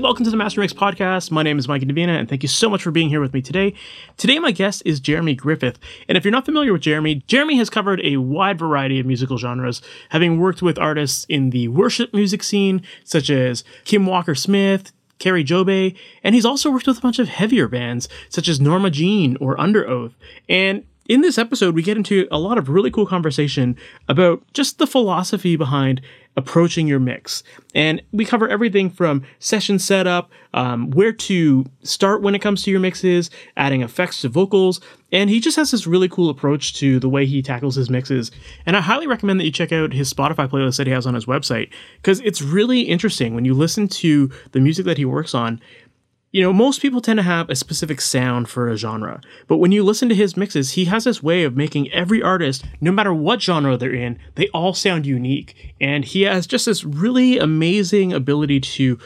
Welcome to the Master Mix podcast. My name is Mike Indovina, and thank you so much for being here with me today. Today, my guest is Jeremy Griffith. And if you're not familiar with Jeremy, Jeremy has covered a wide variety of musical genres, having worked with artists in the worship music scene, such as Kim Walker Smith, Kari Jobe, and he's also worked with a bunch of heavier bands, such as Norma Jean or Underoath. And in this episode, we get into a lot of really cool conversation about just the philosophy behind approaching your mix. And we cover everything from session setup, um, where to start when it comes to your mixes, adding effects to vocals. And he just has this really cool approach to the way he tackles his mixes. And I highly recommend that you check out his Spotify playlist that he has on his website because it's really interesting when you listen to the music that he works on you know, most people tend to have a specific sound for a genre, but when you listen to his mixes, he has this way of making every artist, no matter what genre they're in, they all sound unique. And he has just this really amazing ability to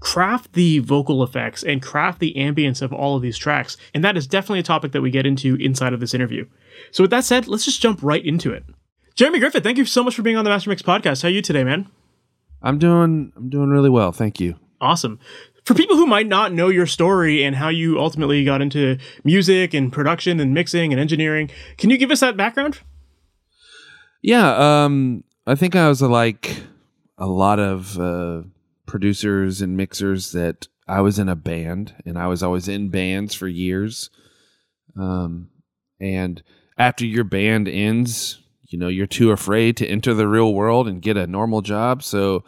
craft the vocal effects and craft the ambience of all of these tracks. And that is definitely a topic that we get into inside of this interview. So, with that said, let's just jump right into it. Jeremy Griffith, thank you so much for being on the Master Mix podcast. How are you today, man? I'm doing I'm doing really well, thank you. Awesome for people who might not know your story and how you ultimately got into music and production and mixing and engineering, can you give us that background? Yeah, um, I think I was like a lot of uh, producers and mixers that I was in a band and I was always in bands for years. Um, and after your band ends, you know, you're too afraid to enter the real world and get a normal job. So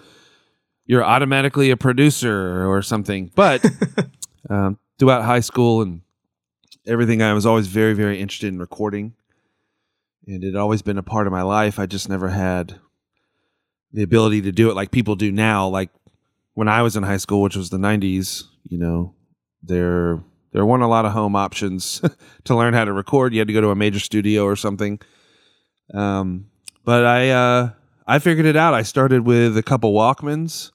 you're automatically a producer or something. But um, throughout high school and everything, I was always very, very interested in recording, and it had always been a part of my life. I just never had the ability to do it like people do now. Like when I was in high school, which was the '90s, you know, there there weren't a lot of home options to learn how to record. You had to go to a major studio or something. Um, but I uh, I figured it out. I started with a couple Walkmans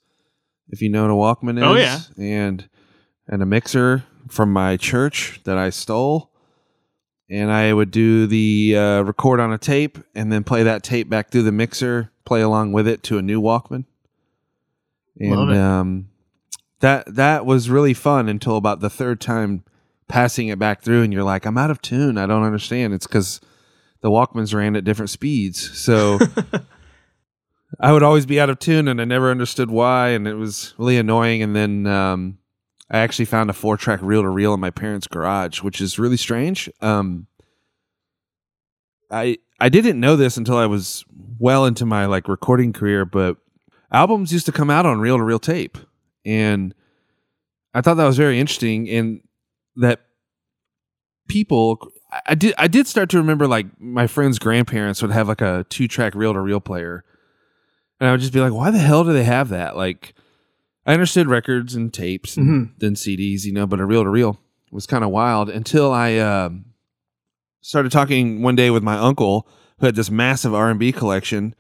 if you know what a Walkman is. Oh yeah, and and a mixer from my church that I stole. And I would do the uh, record on a tape and then play that tape back through the mixer, play along with it to a new Walkman. And um, that that was really fun until about the third time passing it back through, and you're like, I'm out of tune. I don't understand. It's because the Walkmans ran at different speeds. So I would always be out of tune, and I never understood why, and it was really annoying. And then um, I actually found a four track reel to reel in my parents' garage, which is really strange. Um, I I didn't know this until I was well into my like recording career, but albums used to come out on reel to reel tape, and I thought that was very interesting. And that people, I did I did start to remember like my friends' grandparents would have like a two track reel to reel player and I would just be like, why the hell do they have that? Like, I understood records and tapes and mm-hmm. then CDs, you know, but a reel to reel was kind of wild until I uh, started talking one day with my uncle who had this massive R&B collection.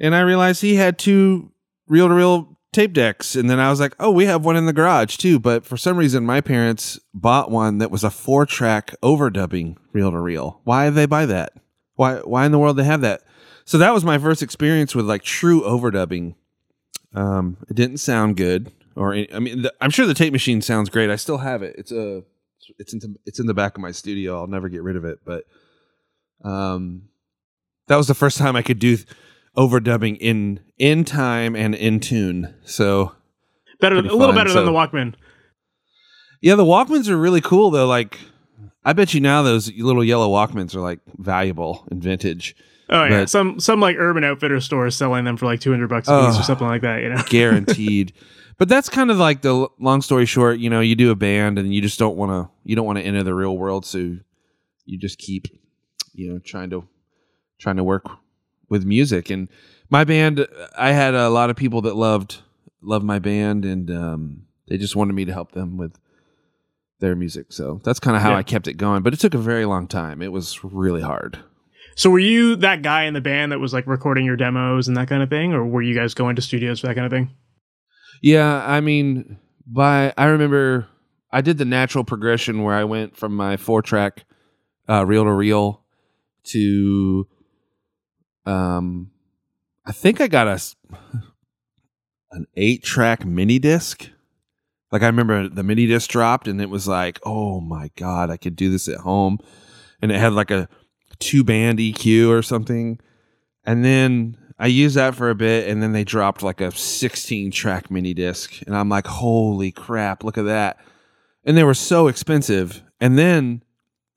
And I realized he had two reel to reel tape decks. And then I was like, oh, we have one in the garage too. But for some reason, my parents bought one that was a four track overdubbing reel to reel. Why did they buy that? Why, why in the world they have that? So that was my first experience with like true overdubbing. Um, it didn't sound good, or I mean, the, I'm sure the tape machine sounds great. I still have it. It's a, it's in it's in the back of my studio. I'll never get rid of it. But, um, that was the first time I could do overdubbing in in time and in tune. So better, a little better so, than the Walkman. Yeah, the Walkmans are really cool though. Like, I bet you now those little yellow Walkmans are like valuable and vintage. Oh yeah, but, some some like Urban Outfitter stores selling them for like two hundred bucks a piece or something like that. You know, guaranteed. But that's kind of like the long story short. You know, you do a band and you just don't want to you don't want to enter the real world, so you just keep you know trying to trying to work with music. And my band, I had a lot of people that loved loved my band, and um, they just wanted me to help them with their music. So that's kind of how yeah. I kept it going. But it took a very long time. It was really hard. So were you that guy in the band that was like recording your demos and that kind of thing, or were you guys going to studios for that kind of thing? Yeah, I mean, by I remember I did the natural progression where I went from my four track uh, reel to reel to um I think I got a an eight track mini disc. Like I remember the mini disc dropped and it was like, oh my god, I could do this at home, and it had like a two band EQ or something, and then I used that for a bit, and then they dropped like a 16 track mini disc, and I'm like, holy crap, look at that, and they were so expensive, and then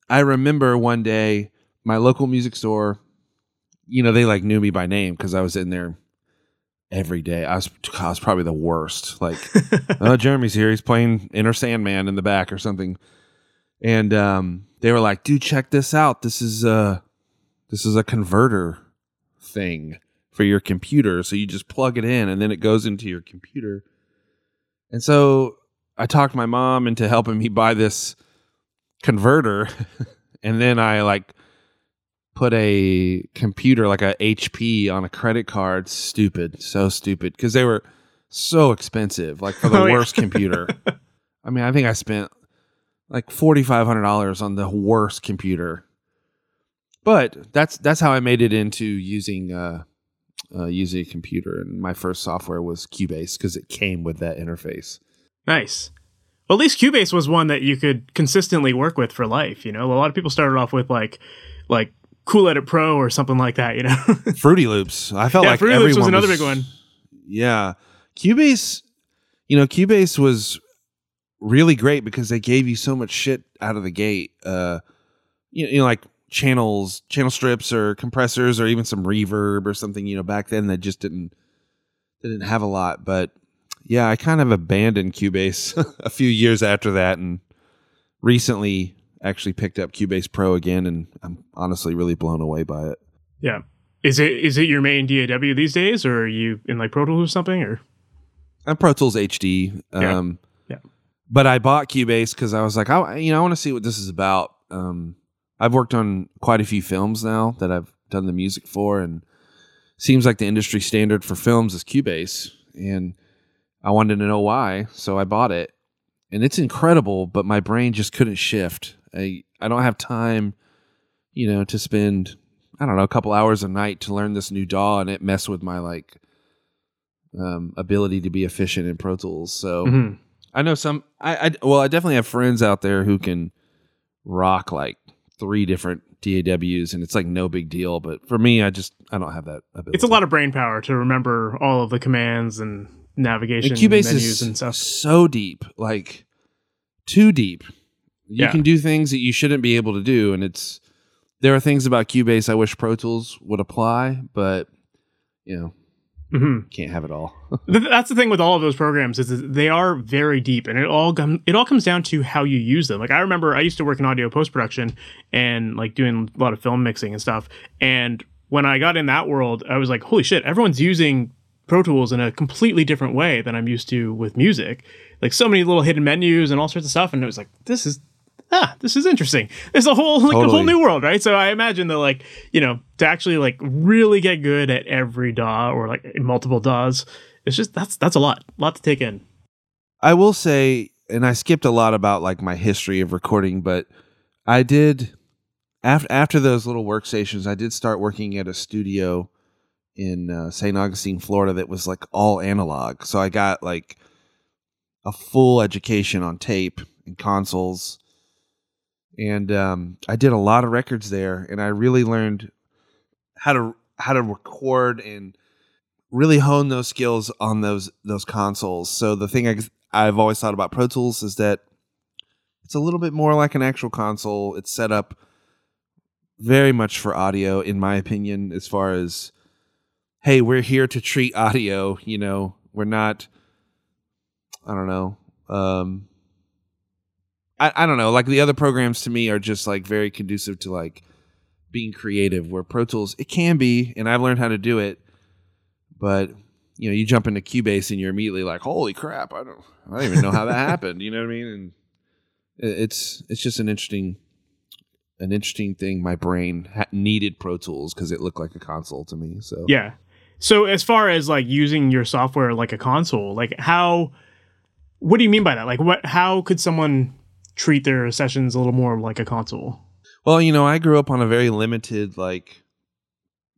I remember one day my local music store, you know, they like knew me by name because I was in there every day. I was I was probably the worst. Like, oh, Jeremy's here. He's playing Enter Sandman in the back or something. And um, they were like, dude, check this out. This is a this is a converter thing for your computer. So you just plug it in and then it goes into your computer. And so I talked my mom into helping me buy this converter. and then I like put a computer like a HP on a credit card. Stupid, so stupid because they were so expensive. Like for the Oh, yeah. worst computer. I mean, I think I spent like forty five hundred dollars on the worst computer. But that's that's how I made it into using uh, uh, using a computer, and my first software was Cubase because it came with that interface. Nice. Well, at least Cubase was one that you could consistently work with for life. You know, a lot of people started off with like, like Cool Edit Pro or something like that. You know, Fruity Loops. I felt Yeah, like Fruity Loops was another big one. Yeah, Cubase. You know, Cubase was really great because they gave you so much shit out of the gate. Uh, you, you know, like channels, channel strips, or compressors, or even some reverb or something. You know, back then they just didn't they didn't have a lot. But yeah, I kind of abandoned Cubase a few years after that, and recently actually picked up Cubase Pro again, and I'm honestly really blown away by it. yeah. Is it is it your main DAW these days, or are you in like Pro Tools or something? Or I'm Pro Tools HD. Yeah. Um, Yeah. But I bought Cubase because I was like, I, you know, I want to see what this is about. Um, I've worked on quite a few films now that I've done the music for, and seems like the industry standard for films is Cubase, and I wanted to know why, so I bought it, and it's incredible. But my brain just couldn't shift. I I don't have time, you know, to spend I don't know a couple hours a night to learn this new DAW, and it messed with my like um, ability to be efficient in Pro Tools. So Mhm. I know some. I, I well, I definitely have friends out there who can rock like three different DAWs, and it's like no big deal. But for me, I just I don't have that ability. it's a lot of brain power to remember all of the commands and navigation and Cubase menus is and stuff. so deep, like too deep. You Yeah. can do things that you shouldn't be able to do, and it's there are things about Cubase I wish Pro Tools would apply, but you know hmm can't have it all. That's the thing with all of those programs is they are very deep, and it all com- it all comes down to how you use them. Like I remember I used to work in audio post production and like doing a lot of film mixing and stuff. And when I got in that world, I was like, holy shit, everyone's using Pro Tools in a completely different way than I'm used to with music. Like so many little hidden menus and all sorts of stuff, and it was like, this is ah, this is interesting. It's a whole like a whole new world, right? So I imagine that like you know to actually like really get good at every DAW or like multiple DAWs, it's just that's that's a lot, a lot to take in. I will say, and I skipped a lot about like my history of recording, but I did after after those little workstations, I did start working at a studio in uh, St. Augustine, Florida, that was like all analog. So I got like a full education on tape and consoles, and um, I did a lot of records there, and I really learned how to how to record and really hone those skills on those those consoles. So the thing I, I've always thought about Pro Tools is that it's a little bit more like an actual console. It's set up very much for audio, in my opinion, as far as hey, we're here to treat audio. You know, we're not. I don't know. Um, I, I don't know. Like the other programs to me are just like very conducive to like being creative. Where Pro Tools it can be, and I've learned how to do it, but you know, you jump into Cubase and you're immediately like, "Holy crap! I don't, I don't even know how that happened." You know what I mean? And it's it's just an interesting an interesting thing. My brain ha- needed Pro Tools because it looked like a console to me. So Yeah. So as far as like using your software like a console, like how what do you mean by that? Like what how could someone treat their sessions a little more like a console? Well, you know, I grew up on a very limited like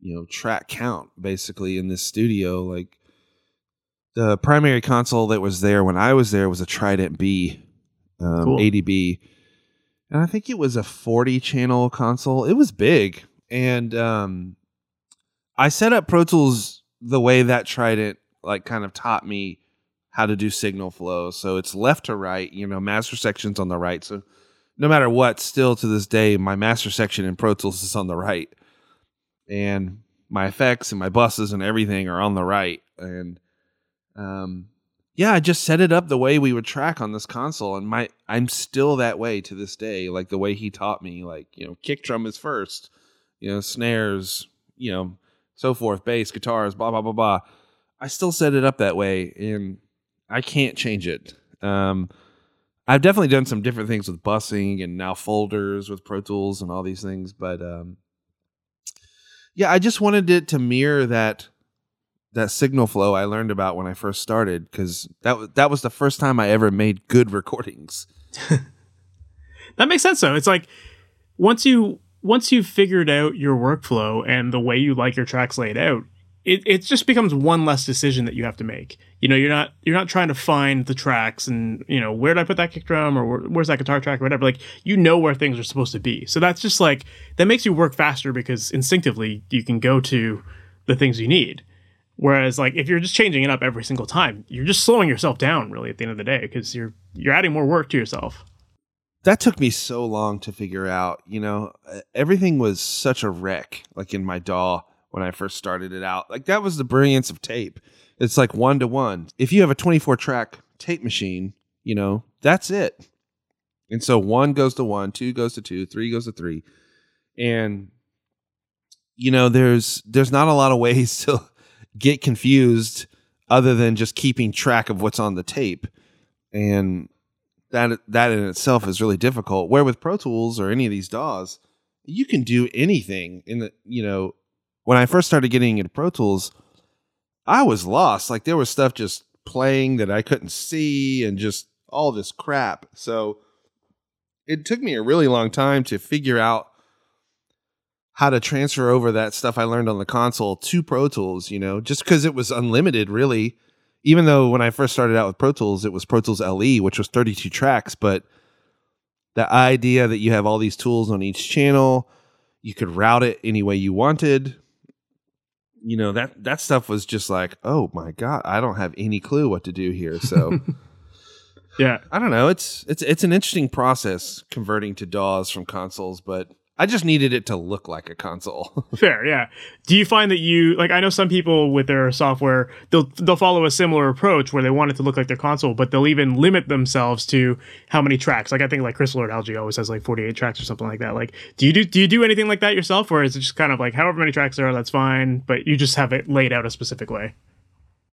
you know track count basically in this studio. Like the primary console that was there when I was there was a Trident B, um, Cool. 80B, and I think it was a 40 channel console. It was big, and um, I set up Pro Tools the way that Trident like kind of taught me how to do signal flow. So it's left to right, you know, master sections on the right. So no matter what, still to this day, my master section in Pro Tools is on the right, and my effects and my buses and everything are on the right. And um, yeah, I just set it up the way we would track on this console, and my I'm still that way to this day. Like the way he taught me, like you know, kick drum is first, you know, snares, you know, so forth, bass, guitars, blah blah blah blah. I still set it up that way, and I can't change it. Um, I've definitely done some different things with busing and now folders with Pro Tools and all these things, but um, yeah, I just wanted it to mirror that that signal flow I learned about when I first started because that that was the first time I ever made good recordings. That makes sense though. It's like once you once you've figured out your workflow and the way you like your tracks laid out, it, it just becomes one less decision that you have to make. You know, you're not you're not trying to find the tracks and you know where did I put that kick drum or where, where's that guitar track or whatever. Like you know where things are supposed to be. So that's just like that makes you work faster because instinctively you can go to the things you need. Whereas like if you're just changing it up every single time, you're just slowing yourself down really at the end of the day because you're you're adding more work to yourself. That took me so long to figure out. You know, everything was such a wreck, like in my DAW when I first started it out. Like that was the brilliance of tape. It's like one to one. If you have a 24 track tape machine, you know, that's it. And so one goes to one, two goes to two, three goes to three. And you know, there's there's not a lot of ways to get confused other than just keeping track of what's on the tape. And that that in itself is really difficult. Where with Pro Tools or any of these DAWs, you can do anything in the you know, when I first started getting into Pro Tools, I was lost. Like there was stuff just playing that I couldn't see and just all this crap. So it took me a really long time to figure out how to transfer over that stuff I learned on the console to Pro Tools, you know, just because it was unlimited, really. Even though when I first started out with Pro Tools, it was Pro Tools LE, which was 32 tracks, but the idea that you have all these tools on each channel, you could route it any way you wanted. You know, that that stuff was just like, oh my god, I don't have any clue what to do here. So Yeah. I don't know. It's it's it's an interesting process converting to DAWs from consoles, but I just needed it to look like a console. Fair, yeah. Do you find that you like? I know some people with their software, they'll they'll follow a similar approach where they want it to look like their console, but they'll even limit themselves to how many tracks. Like I think like Chris Lord-Alge always has like forty eight tracks or something like that. Like, do you do do you do anything like that yourself, or is it just kind of like however many tracks there are, that's fine, but you just have it laid out a specific way?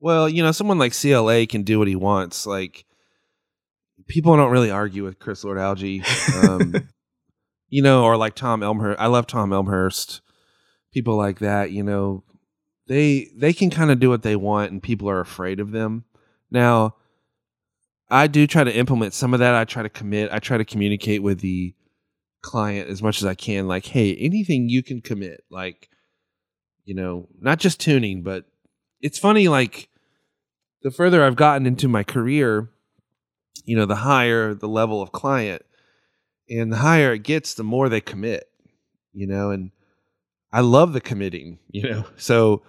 well, you know, someone like CLA can do what he wants. Like people don't really argue with Chris Lord-Alge. Um, you know, or like Tom Elmhirst. I love Tom Elmhirst. People like that, you know, they they can kind of do what they want and people are afraid of them. Now, I do try to implement some of that. I try to commit. I try to communicate with the client as much as I can like, "Hey, anything you can commit." Like, you know, not just tuning, but it's funny like the further I've gotten into my career, you know, the higher the level of client and the higher it gets, the more they commit, you know, and I love the committing, you know. So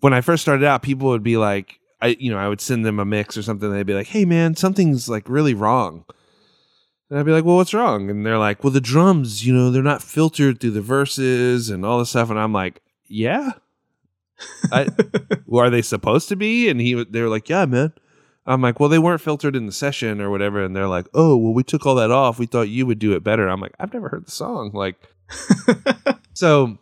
when I first started out, people would be like, I, you know, I would send them a mix or something. They'd be like, "Hey, man, something's like really wrong," and I'd be like, "Well, what's wrong?" And they're like, "Well, the drums, you know, they're not filtered through the verses and all this stuff." And I'm like, "Yeah, I, well, are they supposed to be?" And he, they were like, "Yeah, man." I'm like, well, they weren't filtered in the session or whatever. And they're like, oh, well, we took all that off. We thought you would do it better. I'm like, I've never heard the song. Like, so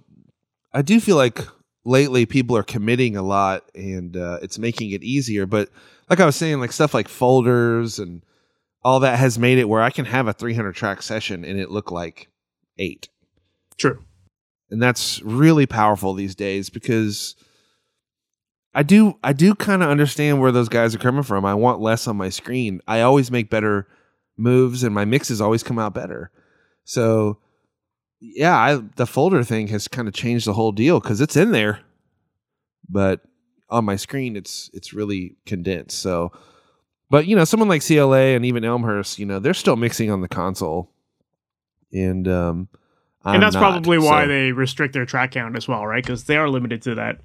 I do feel like lately people are committing a lot and uh, it's making it easier. But like I was saying, like stuff like folders and all that has made it where I can have a 300 track session and it look like eight. True. And that's really powerful these days because I do I do kind of understand where those guys are coming from. I want less on my screen. I always make better moves and my mixes always come out better. So yeah, I, the folder thing has kind of changed the whole deal cuz it's in there. But on my screen it's it's really condensed. So but you know, someone like CLA and even Elmhirst, you know, they're still mixing on the console. And um I'm and that's not, probably why so- they restrict their track count as well, right? Because they are limited to that.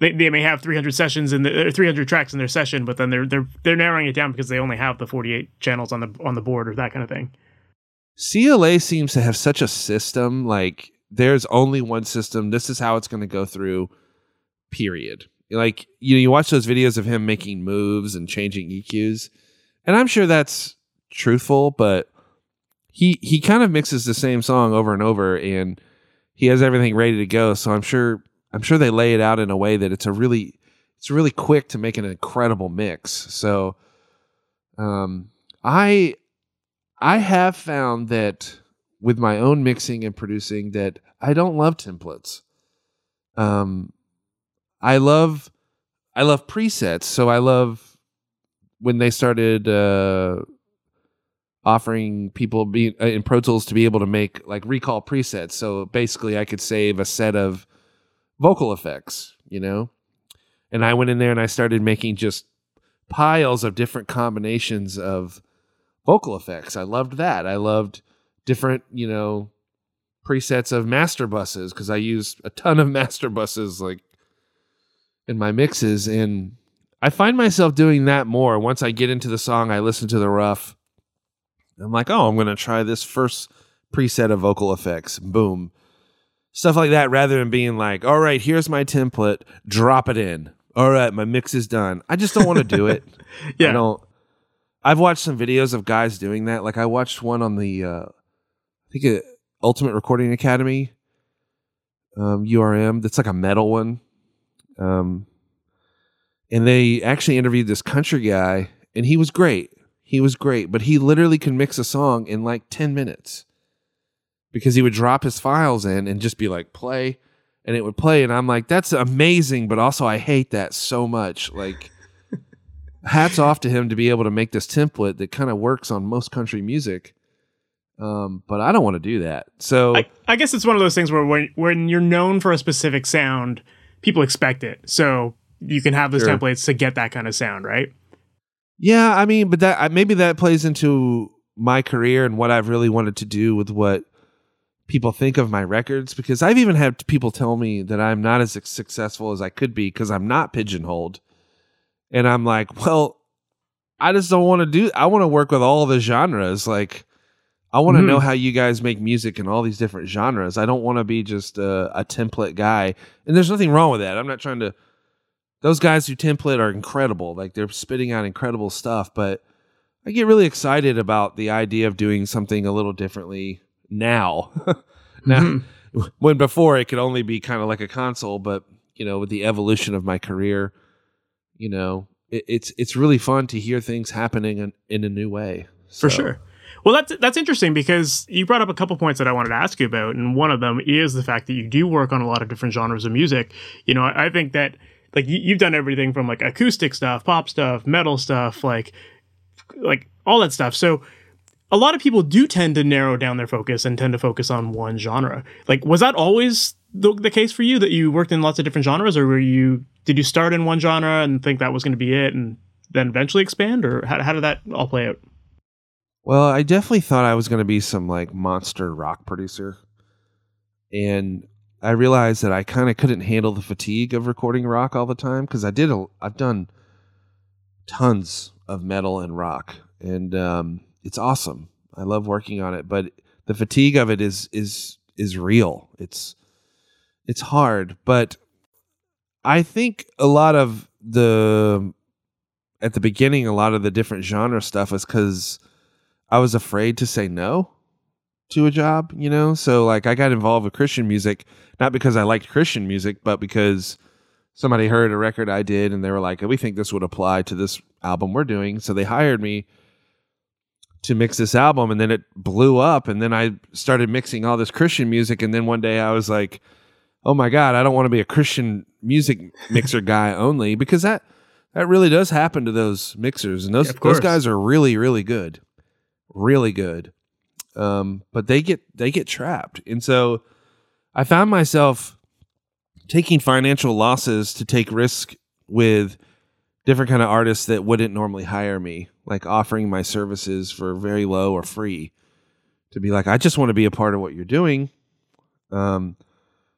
They, they may have 300 sessions in the or 300 tracks in their session, but then they're they're they're narrowing it down because they only have the 48 channels on the on the board or that kind of thing. CLA seems to have such a system. Like there's only one system. This is how it's going to go through. Period. Like you know, you watch those videos of him making moves and changing EQs, and I'm sure that's truthful, but he he kind of mixes the same song over and over, and he has everything ready to go. So I'm sure I'm sure they lay it out in a way that it's a really it's really quick to make an incredible mix. So um I I have found that with my own mixing and producing that I don't love templates. Um I love I love presets, so I love when they started uh offering people be uh, in Pro Tools to be able to make like recall presets. So basically I could save a set of vocal effects, you know? And I went in there and I started making just piles of different combinations of vocal effects. I loved that. I loved different, you know, presets of master buses because I used a ton of master buses like in my mixes and I find myself doing that more once I get into the song I listen to the rough I'm like, "Oh, I'm going to try this first preset of vocal effects." Boom. Stuff like that rather than being like, "All right, here's my template, drop it in." All right, my mix is done. I just don't want to do it. I don't. I've watched some videos of guys doing that. Like I watched one on the, uh, I think, uh, Ultimate Recording Academy, um, URM. That's like a metal one, um, and they actually interviewed this country guy, and he was great. He was great, but he literally can mix a song in like ten minutes because he would drop his files in and just be like play, and it would play, and I'm like, that's amazing, but also I hate that so much, like hats off to him to be able to make this template that kind of works on most country music. Um, but I don't want to do that. So I, I guess it's one of those things where when when you're known for a specific sound, people expect it. So you can have those Sure. templates to get that kind of sound, right? yeah, I mean, but that maybe that plays into my career and what I've really wanted to do with what people think of my records because I've even had people tell me that I'm not as successful as I could be because I'm not pigeonholed. And I'm like, well, I just don't want to do I want to work with all the genres. Like I want to Mhm. know how you guys make music in all these different genres. I don't want to be just a, a template guy. And there's nothing wrong with that. I'm not trying to those guys who template are incredible. Like they're spitting out incredible stuff, but I get really excited about the idea of doing something a little differently now. now Mhm. when before it could only be kind of like a console, but you know, with the evolution of my career, you know, it, it's it's really fun to hear things happening in, in a new way. For sure. Well, that's that's interesting because you brought up a couple points that I wanted to ask you about, and one of them is the fact that you do work on a lot of different genres of music. You know, I, I think that like you, you've done everything from like acoustic stuff, pop stuff, metal stuff, like like all that stuff. So a lot of people do tend to narrow down their focus and tend to focus on one genre. Like, was that always the, the case for you that you worked in lots of different genres, or were you did you start in one genre and think that was going to be it, and then eventually expand, or how, how did that all play out? Well, I definitely thought I was going to be some like monster rock producer. And I realized that I kind of couldn't handle the fatigue of recording rock all the time because I did a, I've done tons of metal and rock and um, it's awesome. I love working on it, but the fatigue of it is is is real. It's it's hard, but I think a lot of the at the beginning a lot of the different genre stuff was cuz I was afraid to say no to a job, you know? So like I got involved with Christian music not because I liked Christian music, but because somebody heard a record I did and they were like, "We think this would apply to this album we're doing." So they hired me to mix this album and then it blew up and then I started mixing all this Christian music and then one day I was like, "Oh my god, I don't want to be a Christian music mixer guy only because that that really does happen to those mixers and those Yeah, those guys are really really good. Really good. Um but they get they get trapped. And so I found myself taking financial losses to take risk with different kind of artists that wouldn't normally hire me, like offering my services for very low or free to be like, I just want to be a part of what you're doing. Um,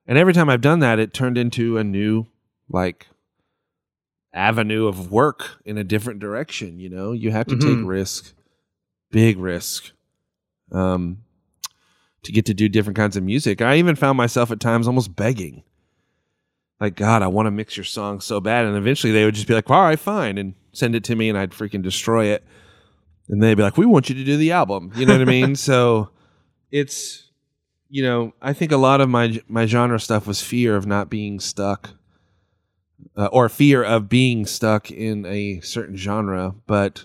and every time I've done that, it turned into a new like avenue of work in a different direction. You know, you have to take Mhm. risk, big risk, um, to get to do different kinds of music. I even found myself at times almost begging like god i want to mix your song so bad. And eventually they would just be like all right fine and send it to me and i'd freaking destroy it. And they'd be like we want you to do the album. You know what i mean? So it's you know i think a lot of my my genre stuff was fear of not being stuck uh, or fear of being stuck in a certain genre. But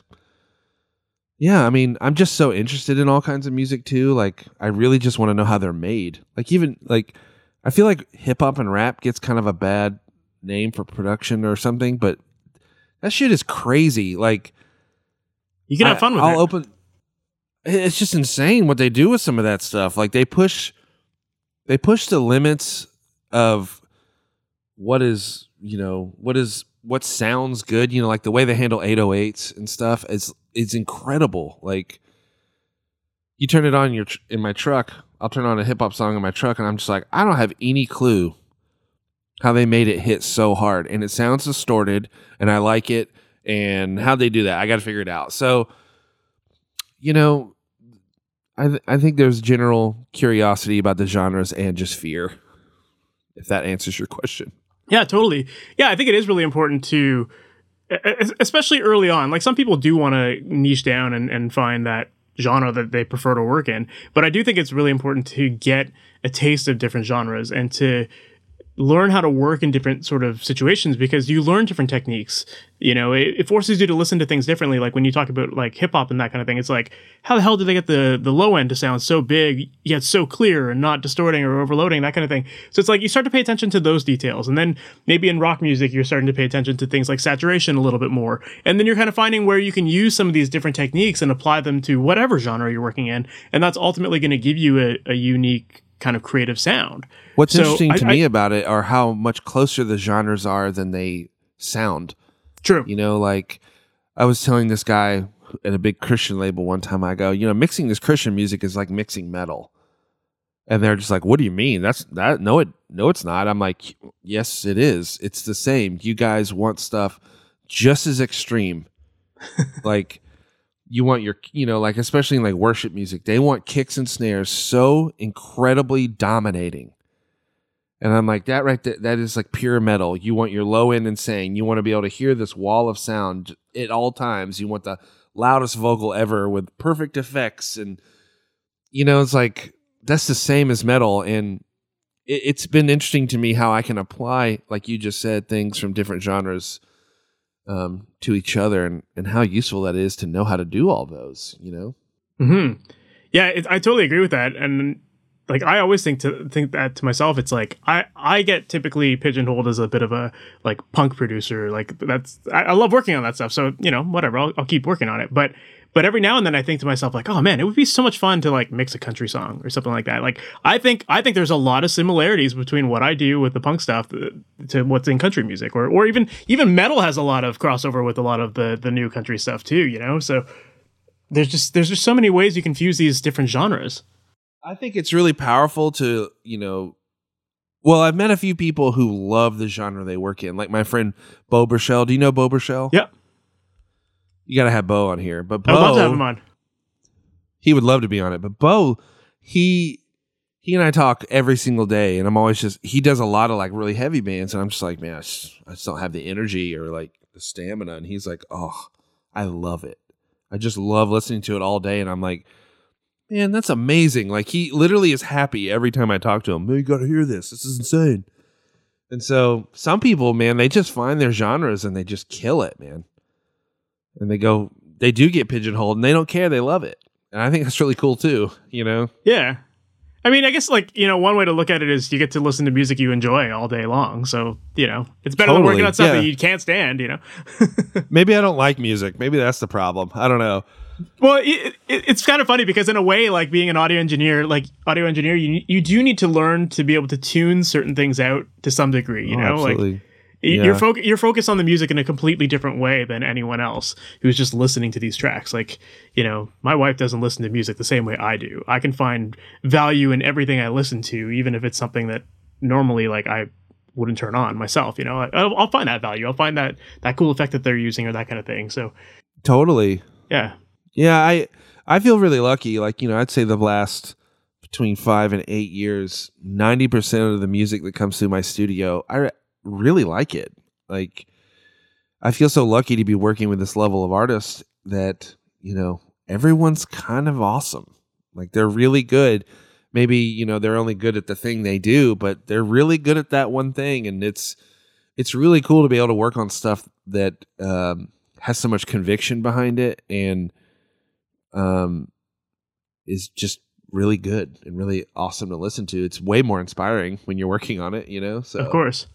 yeah i mean i'm just so interested in all kinds of music too. Like i really just want to know how they're made. Like even like I feel like hip hop and rap gets kind of a bad name for production or something, but that shit is crazy. Like You can have fun with I'll it. open. It's just insane what they do with some of that stuff. Like they push, they push the limits of what is you know what is what sounds good. You know, like the way they handle 808s and stuff is is incredible. Like you turn it on your in my truck. I'll turn on a hip hop song in my truck, and I'm just like, I don't have any clue how they made it hit so hard, and it sounds distorted, and I like it, and how they do that, I got to figure it out. So, you know, I th- I think there's general curiosity about the genres and just fear. If that answers your question. Yeah, totally. Yeah, I think it is really important to, especially early on. Like some people do want to niche down and, and find that genre that they prefer to work in. But I do think it's really important to get a taste of different genres and to learn how to work in different sort of situations because you learn different techniques. You know, it, it forces you to listen to things differently. Like when you talk about like hip hop and that kind of thing, it's like, how the hell did they get the the low end to sound so big yet so clear and not distorting or overloading, that kind of thing. So it's like you start to pay attention to those details. And then maybe in rock music, you're starting to pay attention to things like saturation a little bit more. And then you're kind of finding where you can use some of these different techniques and apply them to whatever genre you're working in. And that's ultimately going to give you a, a unique kind of creative sound. What's So, interesting to I- me about it are how much closer the genres are than they sound. True. You know, like I was telling this guy at a big Christian label one time, I go, you know, mixing this Christian music is like mixing metal. And they're just like, what do you mean? That's that no it no it's not. I'm like, yes it is. It's the same. You guys want stuff just as extreme. like you want your you know, like especially in like worship music, they want kicks and snares so incredibly dominating. And I'm like, that right that is like pure metal. You want your low end insane. You want to be able to hear this wall of sound at all times. You want the loudest vocal ever with perfect effects. And, you know, it's like, that's the same as metal. And it, it's been interesting to me how I can apply, like you just said, things from different genres um, to each other and, and how useful that is to know how to do all those, you know? Mm-hmm. Yeah, it, I totally agree with that, and like I always think to think that to myself, it's like I I get typically pigeonholed as a bit of a like punk producer. Like that's I, I love working on that stuff. So you know whatever, I'll, I'll keep working on it. But but every now and then I think to myself like, oh man, it would be so much fun to like mix a country song or something like that. Like I think I think there's a lot of similarities between what I do with the punk stuff to, to what's in country music, or or even even metal has a lot of crossover with a lot of the the new country stuff too. You know, so there's just there's just so many ways you can fuse these different genres. I think it's really powerful to, you know, well, I've met a few people who love the genre they work in, like my friend Beau Burchell. Do you know Beau Burchell? Yep. You got to have Beau on here. But I would love to have Beau, him on. he would love to be on it. But Beau, he he and I talk every single day, and I'm always just he does a lot of like really heavy bands, and I'm just like, man, I just, I just don't have the energy or like the stamina. And he's like, oh, I love it. I just love listening to it all day, and I'm like, man, that's amazing. Like he literally is happy every time I talk to him. Man, you got to hear this. This is insane. And so some people, man, they just find their genres and they just kill it, man. And they go, they do get pigeonholed, and they don't care. They love it. and I think that's really cool too. You know, Yeah. I mean, I guess like, you know, one way to look at it is you get to listen to music you enjoy all day long. So, you know, it's better than working on something yeah. you can't stand, you know. maybe I don't like music. Maybe that's the problem. I don't know. Well, it, it, it's kind of funny because in a way, like being an audio engineer, like audio engineer, you you do need to learn to be able to tune certain things out to some degree. You Oh, know, like absolutely. y- you're Yeah. foc- you're focused on the music in a completely different way than anyone else who's just listening to these tracks. Like, you know, my wife doesn't listen to music the same way I do. I can find value in everything I listen to, even if it's something that normally like I wouldn't turn on myself. You know, I, I'll, I'll find that value. I'll find that that cool effect that they're using or that kind of thing. So, totally. yeah, Yeah, I I feel really lucky. Like you know, I'd say the last between five and eight years, ninety percent of the music that comes through my studio, I really like it. Like I feel so lucky to be working with this level of artists that you know everyone's kind of awesome. Like they're really good. Maybe you know they're only good at the thing they do, but they're really good at that one thing, and it's it's really cool to be able to work on stuff that um, has so much conviction behind it and um, is just really good and really awesome to listen to. It's way more inspiring when you're working on it, you know. So Of course.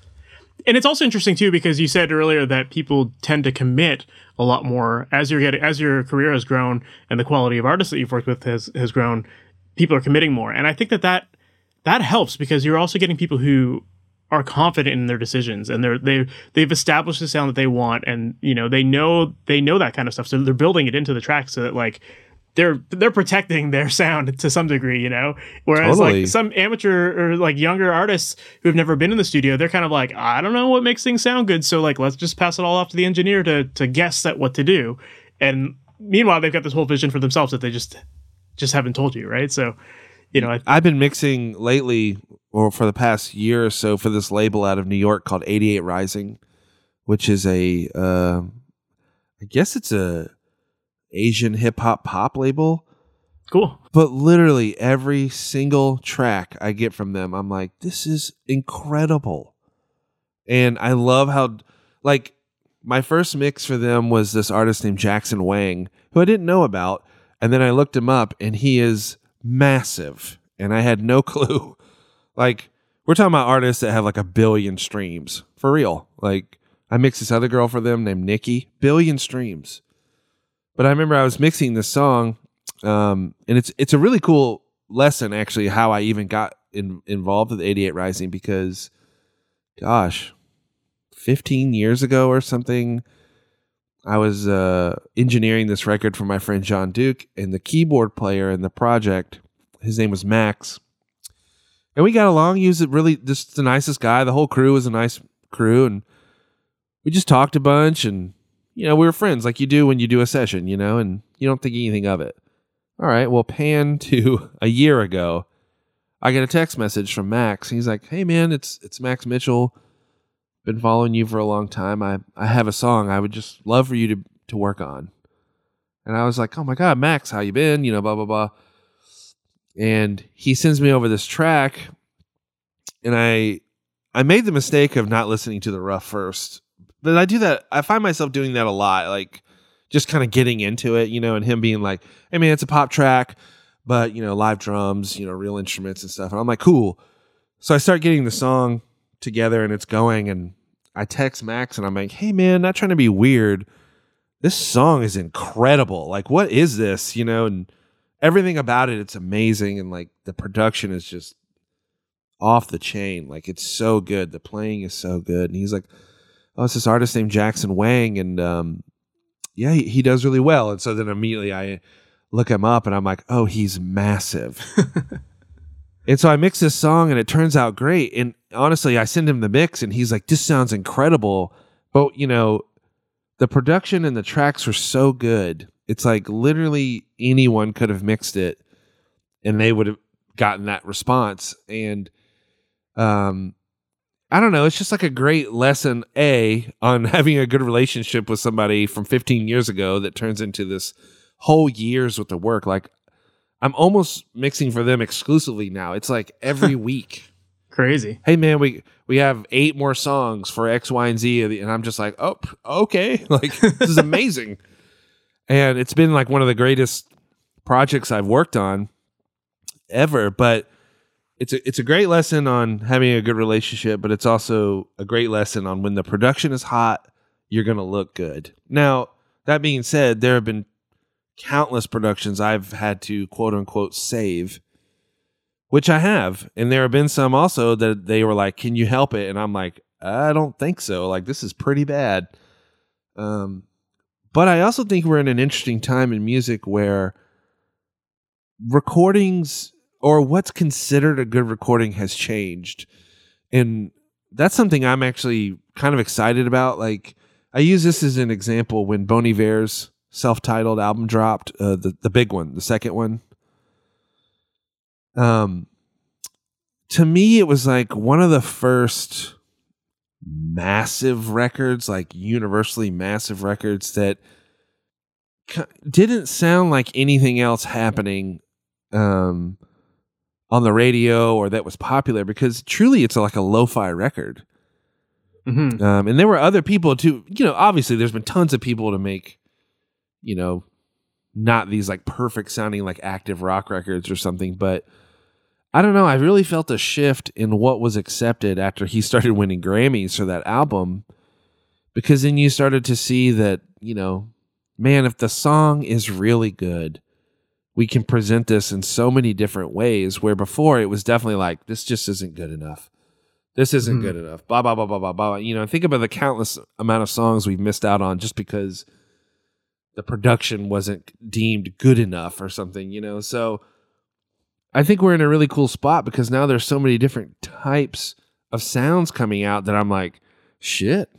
And it's also interesting too because you said earlier that people tend to commit a lot more as you're getting as your career has grown and the quality of artists that you've worked with has has grown. People are committing more, and I think that that that helps because you're also getting people who are confident in their decisions and they're they they've established the sound that they want and you know they know they know that kind of stuff so they're building it into the track so that like they're they're protecting their sound to some degree, you know. Whereas Totally. like some amateur or like younger artists who've never been in the studio, they're kind of like, I don't know what makes things sound good, so like let's just pass it all off to the engineer to to guess at what to do. And meanwhile, they've got this whole vision for themselves that they just just haven't told you, right? So, you know, I, I've been mixing lately, or for the past year or so, for this label out of New York called 88 Rising, which is a, uh, I guess it's a Asian hip hop pop label. cool. But literally every single track I get from them, I'm like, this is incredible. And I love how, like, my first mix for them was this artist named Jackson Wang, who I didn't know about. And then I looked him up, and he is massive. And I had no clue. Like, we're talking about artists that have like a billion streams for real. Like, I mixed this other girl for them named Nikki, billion streams. But I remember I was mixing this song, um, and it's it's a really cool lesson actually how I even got in, involved with 88 Rising because, gosh, 15 years ago or something, I was uh, engineering this record for my friend John Duke, and the keyboard player in the project, his name was Max, and we got along. He was really just the nicest guy. The whole crew was a nice crew, and we just talked a bunch, and you know we were friends like you do when you do a session, you know, and you don't think anything of it. All right, well, pan to a year ago. I get a text message from Max. He's like, "Hey man, it's it's Max Mitchell. Been following you for a long time. I I have a song I would just love for you to to work on." And I was like, "Oh my god, Max, how you been? You know, blah blah blah." And he sends me over this track, and I I made the mistake of not listening to the rough first. But I do that. I find myself doing that a lot, like just kind of getting into it, you know, and him being like, "Hey man, it's a pop track." but you know live drums you know real instruments and stuff. And i'm like cool. So i start getting the song together and it's going and i text max and i'm like hey man not trying to be weird. This song is incredible. Like what is this? You know and everything about it it's amazing and like the production is just off the chain. Like it's so good. The playing is so good. And he's like oh it's this artist named jackson wang and um yeah he, he does really well and so then immediately i look him up and I'm like, oh, he's massive. and so I mix this song and it turns out great. And honestly, I send him the mix and he's like, this sounds incredible. But, you know, the production and the tracks were so good. It's like literally anyone could have mixed it and they would have gotten that response. And, um, I don't know. It's just like a great lesson, A, on having a good relationship with somebody from 15 years ago that turns into this whole years with the work. Like I'm almost mixing for them exclusively now. It's like every week. Crazy. Hey man, we we have eight more songs for X, Y, and Z, and I'm just like, oh, okay, like this is amazing. and it's been like one of the greatest projects I've worked on ever, but it's a it's a great lesson on having a good relationship, but it's also a great lesson on when the production is hot, you're going to look good. Now, that being said, there have been countless productions I've had to quote unquote save, which I have. And there have been some also that they were like, Can you help it? And I'm like, I don't think so. Like, this is pretty bad. Um, but I also think we're in an interesting time in music where recordings or what's considered a good recording has changed. And that's something I'm actually kind of excited about. Like, I use this as an example when Bon Iver's self-titled album dropped, uh, the the big one, the second one. Um, to me, it was like one of the first massive records, like universally massive records that didn't sound like anything else happening um, on the radio or that was popular because truly it's like a lo-fi record. Mm-hmm. Um, and there were other people too. You know, obviously, there's been tons of people to make, you know, not these like perfect sounding like active rock records or something. But I don't know. I really felt a shift in what was accepted after he started winning Grammys for that album, because then you started to see that you know, man, if the song is really good, we can present this in so many different ways. Where before it was definitely like this just isn't good enough this isn't Mhm. good enough. Blah blah blah blah blah blah. You know, think about the countless amount of songs we've missed out on just because the production wasn't deemed good enough or something. You know, so I think we're in a really cool spot because now there's so many different types of sounds coming out that I'm like, shit.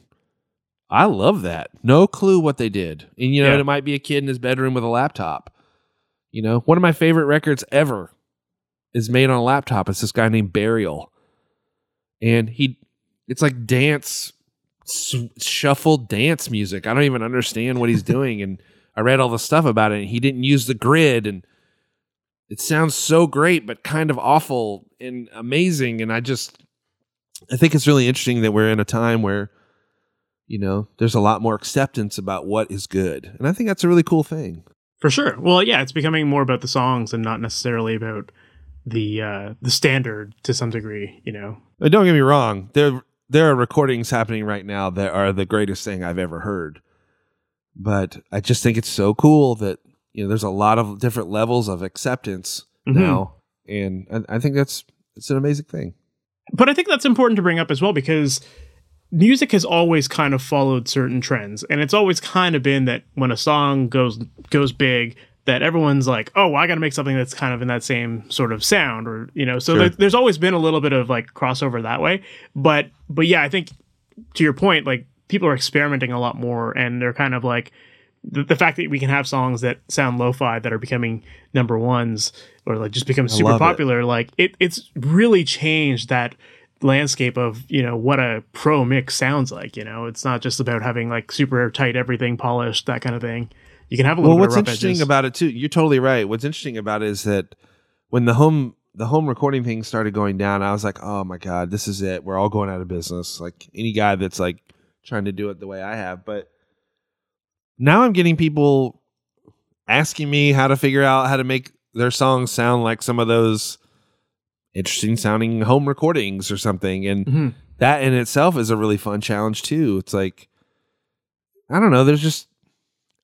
I love that. No clue what they did. And you know, Yeah. it might be a kid in his bedroom with a laptop. You know, one of my favorite records ever is made on a laptop. It's this guy named Burial. And he it's like dance shuffle dance music. I don't even understand what he's doing. And i read all the stuff about it and he didn't use the grid. And it sounds so great but kind of awful and amazing. And i just i think it's really interesting that we're in a time where you know there's a lot more acceptance about what is good. And i think that's a really cool thing For sure. Well, yeah, it's becoming more about the songs and not necessarily about the uh the standard to some degree, you know. But don't get me wrong. There there are recordings happening right now that are the greatest thing I've ever heard. But I just think it's so cool that you know there's a lot of different levels of acceptance Mhm. now, and I, I think that's it's an amazing thing. But I think that's important to bring up as well because music has always kind of followed certain trends and it's always kind of been that when a song goes goes big that everyone's like oh well, i got to make something that's kind of in that same sort of sound or you know so Sure. there, there's always been a little bit of like crossover that way but but yeah i think to your point like people are experimenting a lot more and they're kind of like the, the fact that we can have songs that sound lo-fi that are becoming number ones or like just become super love it. popular like it it's really changed that landscape of you know what a pro mix sounds like you know it's not just about having like super tight everything polished that kind of thing you can have a little Well, bit what's interesting edges. about it too, you're totally right. What's interesting about it is that when the home the home recording thing started going down, I was like, oh my god, this is it. We're all going out of business. Like any guy that's like trying to do it the way I have, but now I'm getting people asking me how to figure out how to make their songs sound like some of those interesting sounding home recordings or something. And Mhm. that in itself is a really fun challenge too. It's like i don't know there's just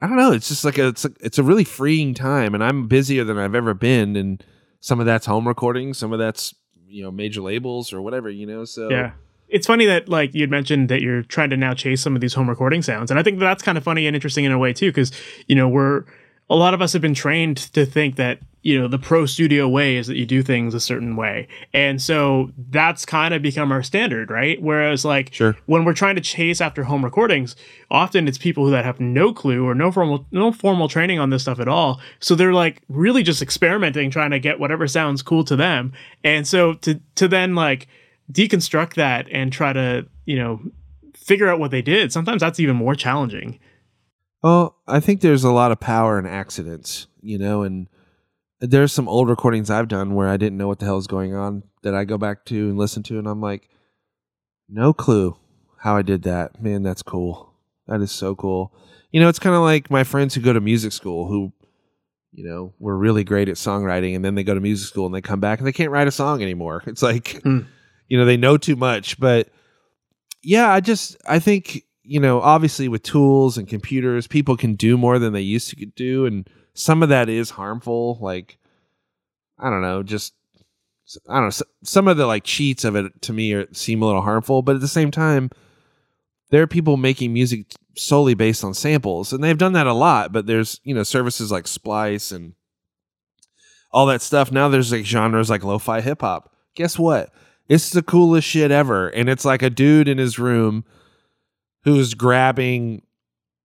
i don't know it's just like a it's a, it's a really freeing time and i'm busier than i've ever been and some of that's home recordings some of that's you know major labels or whatever you know so yeah. It's funny that like you'd mentioned that you're trying to now chase some of these home recording sounds and i think that's kind of funny and interesting in a way too because you know we're a lot of us have been trained to think that you know the pro studio way is that you do things a certain way. And so that's kind of become our standard right? Whereas like Sure. when we're trying to chase after home recordings often it's people who that have no clue or no formal no formal training on this stuff at all. So they're like really just experimenting trying to get whatever sounds cool to them. And so to to then like deconstruct that and try to you know figure out what they did sometimes that's even more challenging Well, I think there's a lot of power in accidents, you know, and there's some old recordings I've done where I didn't know what the hell is going on that I go back to and listen to, and I'm like, no clue how I did that. Man, that's cool. That is so cool. You know, it's kind of like my friends who go to music school who, you know, were really great at songwriting and then they go to music school and they come back and they can't write a song anymore. It's like, Hmm. you know, they know too much. But yeah, I just, I think, you know, obviously with tools and computers, people can do more than they used to do. And some of that is harmful. Like, I don't know, just, I don't know, some of the like cheats of it to me are, seem a little harmful. But at the same time, there are people making music solely based on samples and they've done that a lot but there's you know services like splice and all that stuff now there's like genres like lo-fi hip-hop guess what it's the coolest shit ever and it's like a dude in his room who's grabbing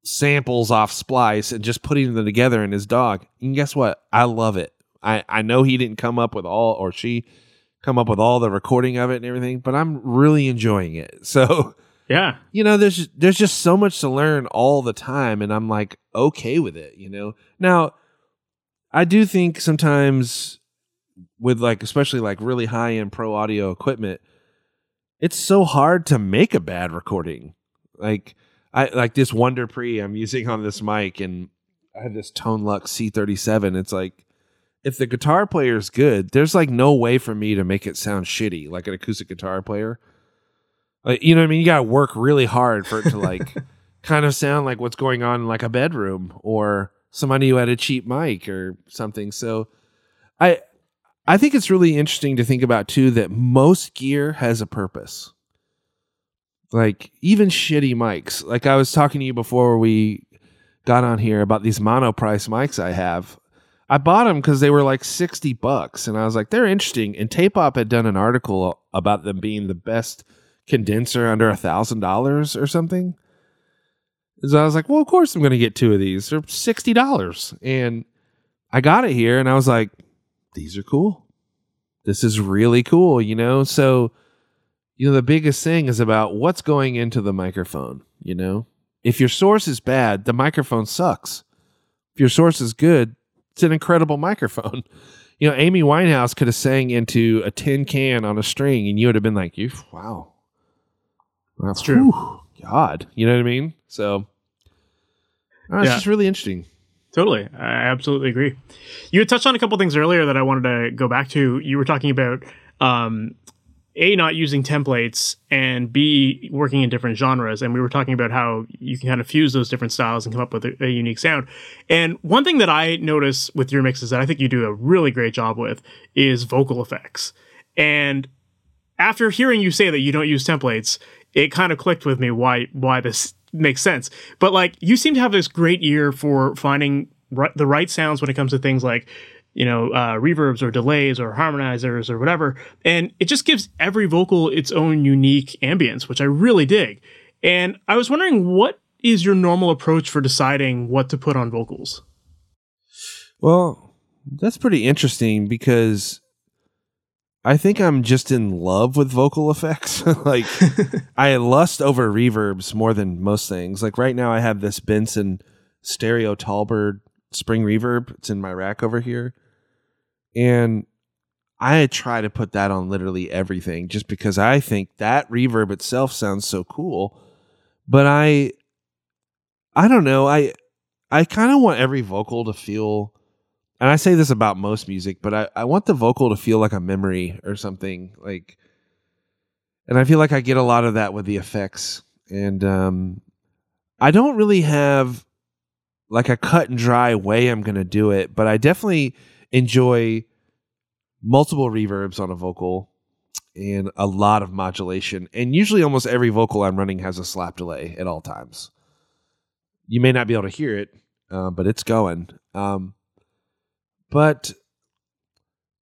samples off splice and just putting them together in his DAW. And guess what? I love it. I i know he didn't come up with all or she come up with all the recording of it and everything but i'm really enjoying it. So Yeah. you know there's there's just so much to learn all the time and i'm like okay with it you know? Now i do think sometimes with like especially like really high end pro audio equipment it's so hard to make a bad recording like i like this Wunder pre i'm using on this mic and i have this tone lux c37 it's like if the guitar player is good there's like no way for me to make it sound shitty like an acoustic guitar player like, you know what I mean? You got to work really hard for it to like kind of sound like what's going on in like a bedroom or somebody who had a cheap mic or something. So I I think it's really interesting to think about too that most gear has a purpose. Like even shitty mics. Like I was talking to you before we got on here about these Monoprice mics I have. I bought them because they were like 60 bucks and I was like, they're interesting. And Tape Op had done an article about them being the best condenser under a thousand dollars or something. So I was like, well, of course I'm going to get two of these. They're sixty dollars, and I got it here, and I was like, these are cool. This is really cool, you know. So, you know, the biggest thing is about what's going into the microphone. You know, if your source is bad, the microphone sucks. If your source is good, it's an incredible microphone. You know, Amy Winehouse could have sang into a tin can on a string, and you would have been like, "You, wow, that's true. God, you know what I mean? So, uh, it's Yeah. just really interesting. Totally. I absolutely agree. You had touched on a couple things earlier that I wanted to go back to. You were talking about um, A, not using templates, and B, working in different genres. And we were talking about how you can kind of fuse those different styles and come up with a, a unique sound. And one thing that I notice with your mixes that I think you do a really great job with is vocal effects. And after hearing you say that you don't use templates, it kind of clicked with me why why this makes sense. But like you seem to have this great ear for finding the right sounds when it comes to things like you know uh, reverbs or delays or harmonizers or whatever, and it just gives every vocal its own unique ambience, which I really dig. And I was wondering what is your normal approach for deciding what to put on vocals? Well, that's pretty interesting because I think I'm just in love with vocal effects. like I lust over reverbs more than most things. Like right now I have this Benson stereo Tallbird spring reverb. It's in my rack over here. And I try to put that on literally everything just because I think that reverb itself sounds so cool. But I I don't know. I I kind of want every vocal to feel and I say this about most music, but I, I want the vocal to feel like a memory or something. Like and I feel like I get a lot of that with the effects. And um I don't really have like a cut and dry way I'm gonna do it, but I definitely enjoy multiple reverbs on a vocal and a lot of modulation. And usually almost every vocal I'm running has a slap delay at all times. You may not be able to hear it, uh, but it's going. Um, but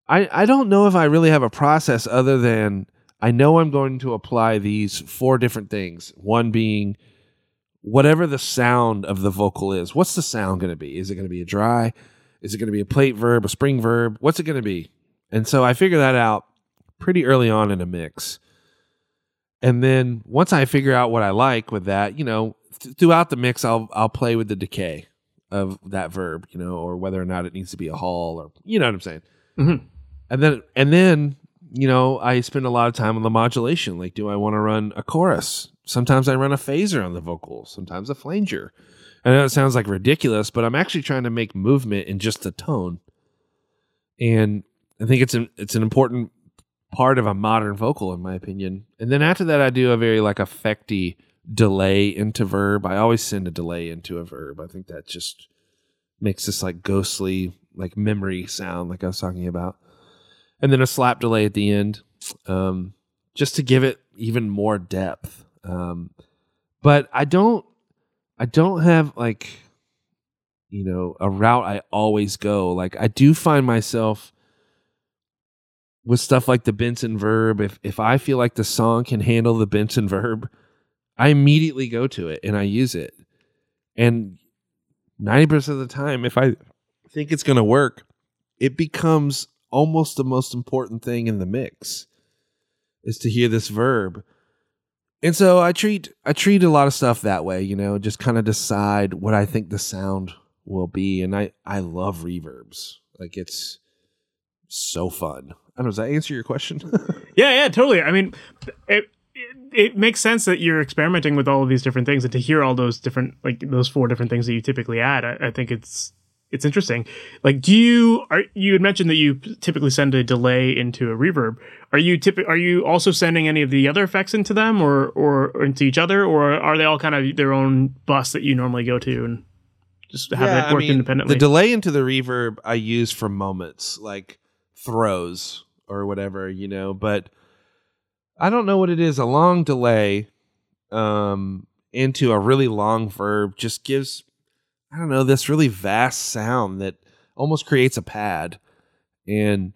I I don't know if I really have a process other than I know I'm going to apply these four different things. One being whatever the sound of the vocal is. What's the sound going to be? Is it going to be a dry? Is it going to be a plate verb, a spring verb? What's it going to be? And so I figure that out pretty early on in a mix. And then once I figure out what I like with that, you know, th- throughout the mix, I'll I'll play with the decay of that verb, you know, or whether or not it needs to be a hall, or you know what I'm saying. Mhm. And then and then you know I spend a lot of time on the modulation. Like, do I want to run a chorus? Sometimes I run a phaser on the vocals. Sometimes a flanger. I know it sounds like ridiculous, but I'm actually trying to make movement in just the tone. And I think it's an it's an important part of a modern vocal in my opinion. And then after that I do a very like effecty delay into verb. I always send a delay into a verb. I think that just makes this like ghostly like memory sound like I was talking about. And then a slap delay at the end. Um just to give it even more depth. Um but I don't I don't have like you know a route I always go. Like I do find myself with stuff like the Benson verb. If if I feel like the song can handle the Benson verb, I immediately go to it and I use it. And ninety percent of the time, if I think it's going to work, it becomes almost the most important thing in the mix is to hear this verb and so I treat I treat a lot of stuff that way, you know, just kind of decide what I think the sound will be, and I I love reverbs. Like it's so fun. I don't know. Does that answer your question? yeah, yeah, totally. I mean, it, it it makes sense that you're experimenting with all of these different things, and to hear all those different like those four different things that you typically add, I, I think it's it's interesting. Like, do you are you had mentioned that you typically send a delay into a reverb? Are you typ- Are you also sending any of the other effects into them, or, or or into each other, or are they all kind of their own bus that you normally go to and just have Yeah, it work I mean, independently? The delay into the reverb I use for moments, like throws or whatever, you know, but I don't know what it is. A long delay um into a really long verb just gives I don't know, this really vast sound that almost creates a pad. And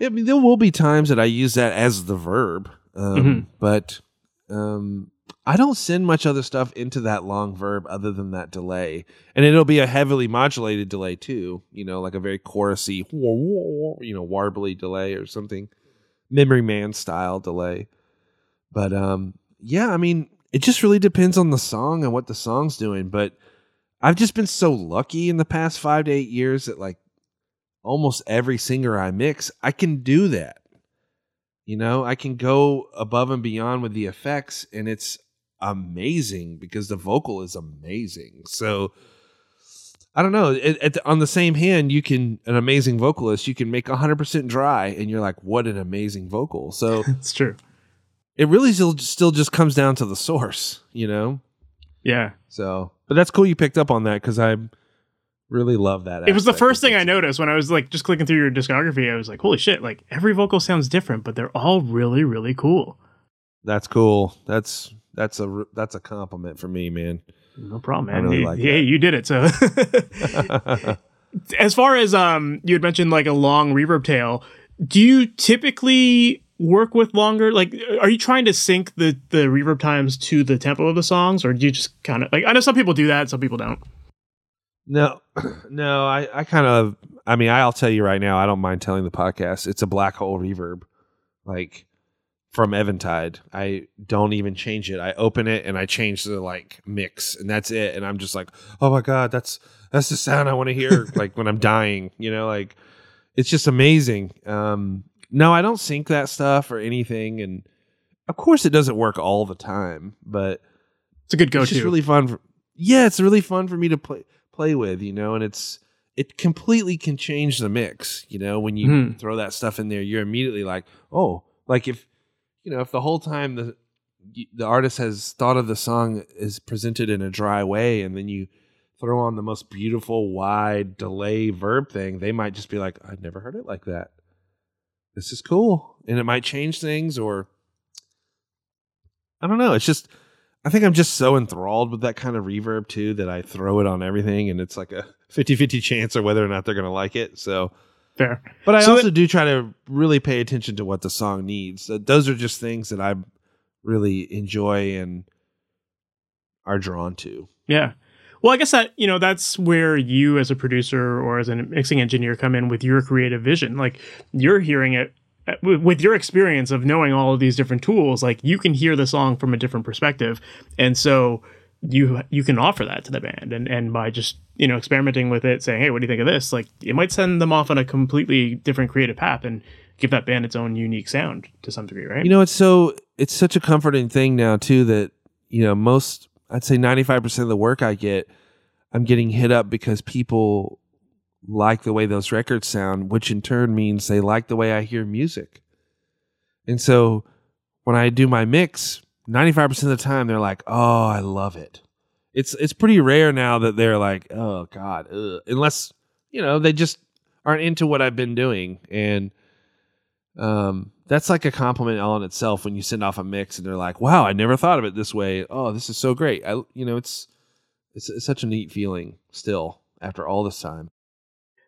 I mean, there will be times that I use that as the verb, um, Mhm. but um, I don't send much other stuff into that long verb other than that delay. And it'll be a heavily modulated delay too, you know, like a very chorusy, you know, warbly delay or something, memory man style delay. But um, yeah, I mean, it just really depends on the song and what the song's doing. But I've just been so lucky in the past five to eight years that like almost every singer I mix, I can do that. You know, I can go above and beyond with the effects, and it's amazing because the vocal is amazing. So I don't know. At, at the, on the same hand, you can an amazing vocalist. You can make hundred percent dry, and you're like, "What an amazing vocal!" So it's true. it really still still just comes down to the source, you know. Yeah, So, but that's cool you picked up on that because I really love that. it was the first thing I noticed when I was like just clicking through your discography. I was like, "Holy shit!" Like every vocal sounds different, but they're all really, really cool. That's cool. That's that's a that's a compliment for me, man. No problem, I man. really Hey, like hey, you did it. So, as far as um, you had mentioned like a long reverb tail. Do you typically work with longer? Like, are you trying to sync the the reverb times to the tempo of the songs, or do you just kind of like? I know some people do that, some people don't. no, no. I I kind of. I mean, I'll tell you right now. I don't mind telling the podcast. It's a black hole reverb, like from Eventide. I don't even change it. I open it and I change the like mix, and that's it. And I'm just like, oh my god, that's that's the sound I want to hear. like when I'm dying, you know, like it's just amazing. Um, no, I don't sync that stuff or anything, and of course it doesn't work all the time, but It's a good go-to. it's just really fun. For, yeah, it's really fun for me to play play with, you know, and it's it completely can change the mix. You know, when you Mhm. throw that stuff in there, you're immediately like, oh, like if you know, if the whole time the the artist has thought of the song is presented in a dry way, and then you throw on the most beautiful wide delay verb thing, they might just be like, I've never heard it like that. This is cool, and it might change things, or I don't know. It's just I think I'm just so enthralled with that kind of reverb too that I throw it on everything, and it's like a 50-50 chance or whether or not they're gonna like it. So Fair. but I So also that- do try to really pay attention to what the song needs. Those are just things that I really enjoy and are drawn to. Yeah. Well, I guess that, you know, that's where you as a producer or as a mixing engineer come in with your creative vision. Like you're hearing it uh, with with your experience of knowing all of these different tools, like you can hear the song from a different perspective. And so you you can offer that to the band and and by just, you know, experimenting with it, saying, "Hey, what do you think of this?" Like it might send them off on a completely different creative path and give that band its own unique sound to some degree, right? You know, it's so it's such a comforting thing now too that you know most I'd say 95% of the work I get, I'm getting hit up because people like the way those records sound, which in turn means they like the way I hear music. And so when I do my mix, 95% of the time they're like, "Oh, I love it." It's it's pretty rare now that they're like, "Oh god," ugh. unless, you know, they just aren't into what I've been doing and um that's like a compliment all in itself when you send off a mix and they're like, "Wow, I never thought of it this way. Oh, this is so great." I you know, it's it's, it's such a neat feeling still after all this time.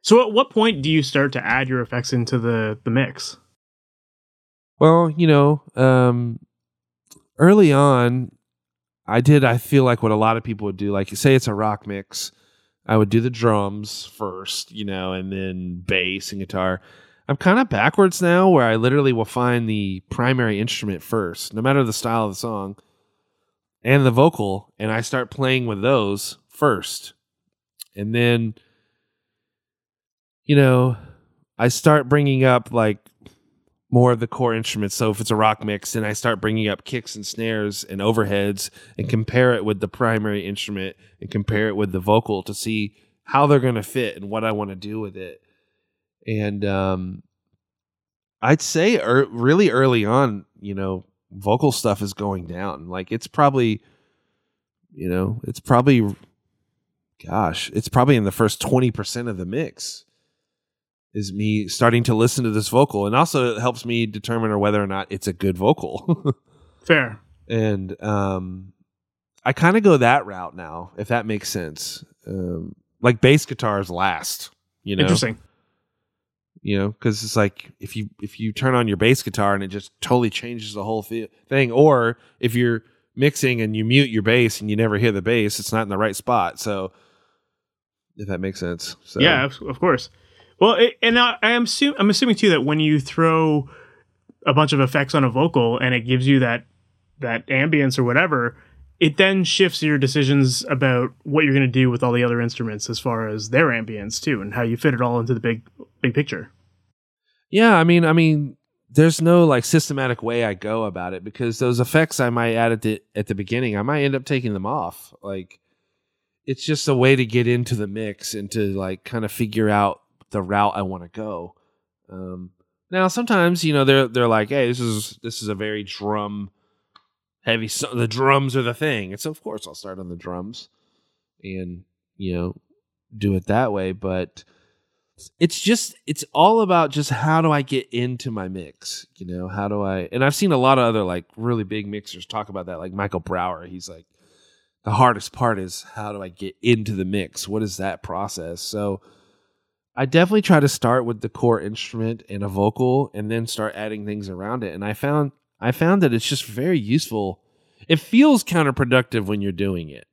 So at what point do you start to add your effects into the the mix? Well, you know, um, early on, I did. I feel like what a lot of people would do, like say it's a rock mix, I would do the drums first, you know, and then bass and guitar. I'm kind of backwards now, where I literally will find the primary instrument first, no matter the style of the song, and the vocal, and I start playing with those first, and then, you know, I start bringing up like more of the core instruments. So if it's a rock mix, then I start bringing up kicks and snares and overheads and compare it with the primary instrument and compare it with the vocal to see how they're going to fit and what I want to do with it. And um, I'd say er, really early on, you know, vocal stuff is going down. Like it's probably, you know, it's probably, gosh, it's probably in the first 20% of the mix is me starting to listen to this vocal and also it helps me determine whether or not it's a good vocal Fair. and um i kind of go that route now if that makes sense um like bass guitars last you know Interesting. You know because it's like if you if you turn on your bass guitar and it just totally changes the whole thing or if you're mixing and you mute your bass and you never hear the bass it's not in the right spot so if that makes sense so Yeah, of, course. Well, it, and I am assume, I'm assuming too that when you throw a bunch of effects on a vocal and it gives you that that ambience or whatever, it then shifts your decisions about what you're going to do with all the other instruments as far as their ambience too, and how you fit it all into the big big picture. Yeah, I mean, I mean, there's no like systematic way I go about it because those effects I might add at the at the beginning, I might end up taking them off. Like, it's just a way to get into the mix and to like kind of figure out the route I want to go. Um, now, sometimes you know they're they're like, hey, this is this is a very drum heavy. So the drums are the thing, and so of course I'll start on the drums, and you know do it that way. But it's just it's all about just how do I get into my mix, you know? How do I? And I've seen a lot of other like really big mixers talk about that, like Michael Brauer. He's like, the hardest part is how do I get into the mix? What is that process? So I definitely try to start with the core instrument and a vocal and then start adding things around it. And I found I found that it's just very useful. It feels counterproductive when you're doing it.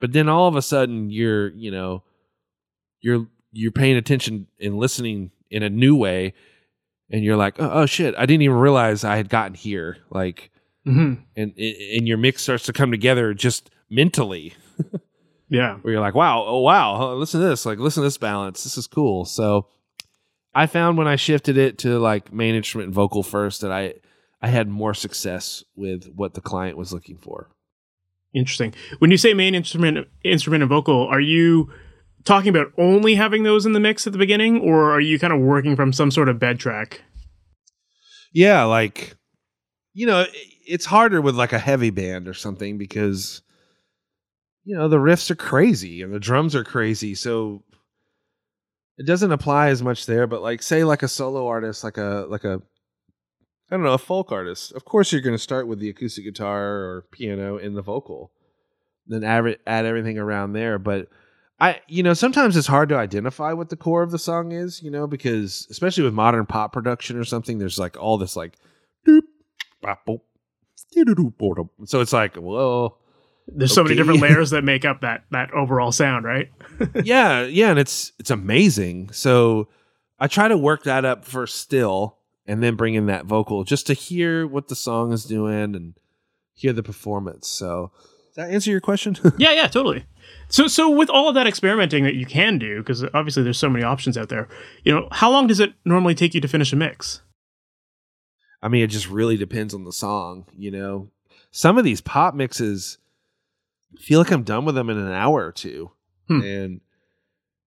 But then all of a sudden you're, you know, you're you're paying attention and listening in a new way and you're like, "Oh, oh shit, I didn't even realize I had gotten here." Like Mm-hmm. and and your mix starts to come together just mentally Yeah. where you're like, wow, oh wow, listen to this, like listen to this balance, this is cool. So I found when I shifted it to like main instrument and vocal first that I I had more success with what the client was looking for. Interesting. When you say main instrument, instrument and vocal, are you talking about only having those in the mix at the beginning, or are you kind of working from some sort of bed track? Yeah, like you know, it's harder with like a heavy band or something because you know the riffs are crazy and the drums are crazy, so it doesn't apply as much there. But like, say, like a solo artist, like a like a I don't know, a folk artist. Of course, you're going to start with the acoustic guitar or piano in the vocal, then add add everything around there. But I, you know, sometimes it's hard to identify what the core of the song is, you know, because especially with modern pop production or something, there's like all this like, so it's like, well, There's so many different layers that make up that that overall sound, right? yeah, yeah, and it's it's amazing. So I try to work that up first still, and then bring in that vocal just to hear what the song is doing and hear the performance. So does that answer your question? yeah, yeah, totally. So, so with all of that experimenting that you can do, because obviously there's so many options out there, you know, how long does it normally take you to finish a mix? I mean, it just really depends on the song, you know. Some of these pop mixes, feel like I'm done with them in an hour or two. Hmm. And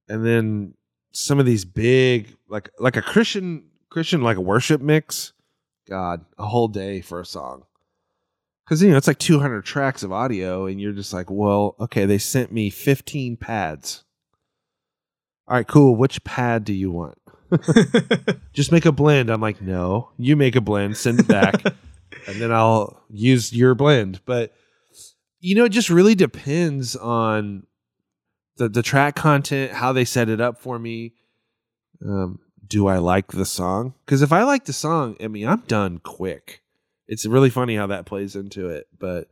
and then some of these big like like a Christian Christian like a worship mix, God, a whole day for a song. Cause you know it's like 200 tracks of audio, and you're just like, well, okay, they sent me 15 pads. All right, cool. Which pad do you want? Just make a blend. I'm like, no, you make a blend, send it back, and then I'll use your blend. But you know, it just really depends on the the track content, how they set it up for me. Um, do I like the song? Because if I like the song, I mean, I'm done quick. It's really funny how that plays into it. But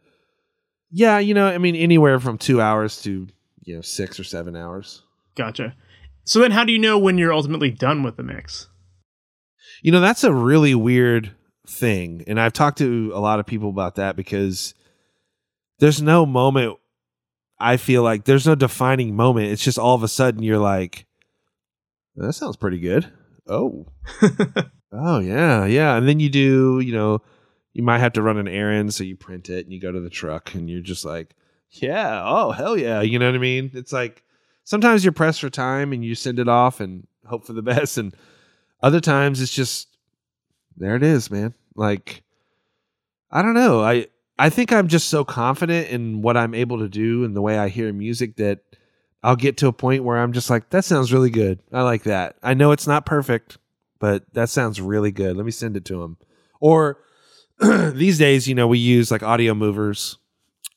yeah, you know, I mean, anywhere from two hours to you know six or seven hours. gotcha. So then, how do you know when you're ultimately done with the mix? You know, that's a really weird thing. And I've talked to a lot of people about that because there's no moment I feel like there's no defining moment. It's just all of a sudden you're like, that sounds pretty good. Oh. oh yeah, yeah. And then you do, you know, you might have to run an errand, so you print it and you go to the truck and you're just like, Yeah, oh hell yeah. You know what I mean? It's like sometimes you're pressed for time and you send it off and hope for the best. And other times it's just there it is, man. Like I don't know. I I think I'm just so confident in what I'm able to do and the way I hear music that I'll get to a point where I'm just like, that sounds really good. I like that. I know it's not perfect, but that sounds really good. Let me send it to him. Or these days, you know, we use like audio movers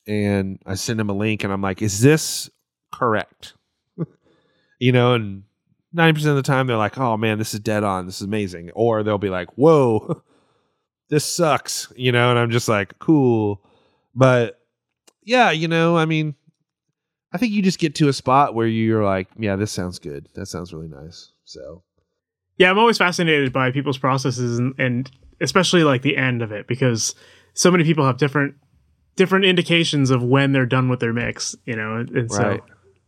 and I send them a link and I'm like, is this correct? you know, and 90% of the time they're like, oh man, this is dead on. This is amazing. Or they'll be like, whoa, this sucks, you know, and I'm just like, cool. But yeah, you know, I mean, I think you just get to a spot where you're like, yeah, this sounds good. That sounds really nice. So, Yeah, I'm always fascinated by people's processes and, and especially like the end of it because so many people have different different indications of when they're done with their mix, you know, and, and so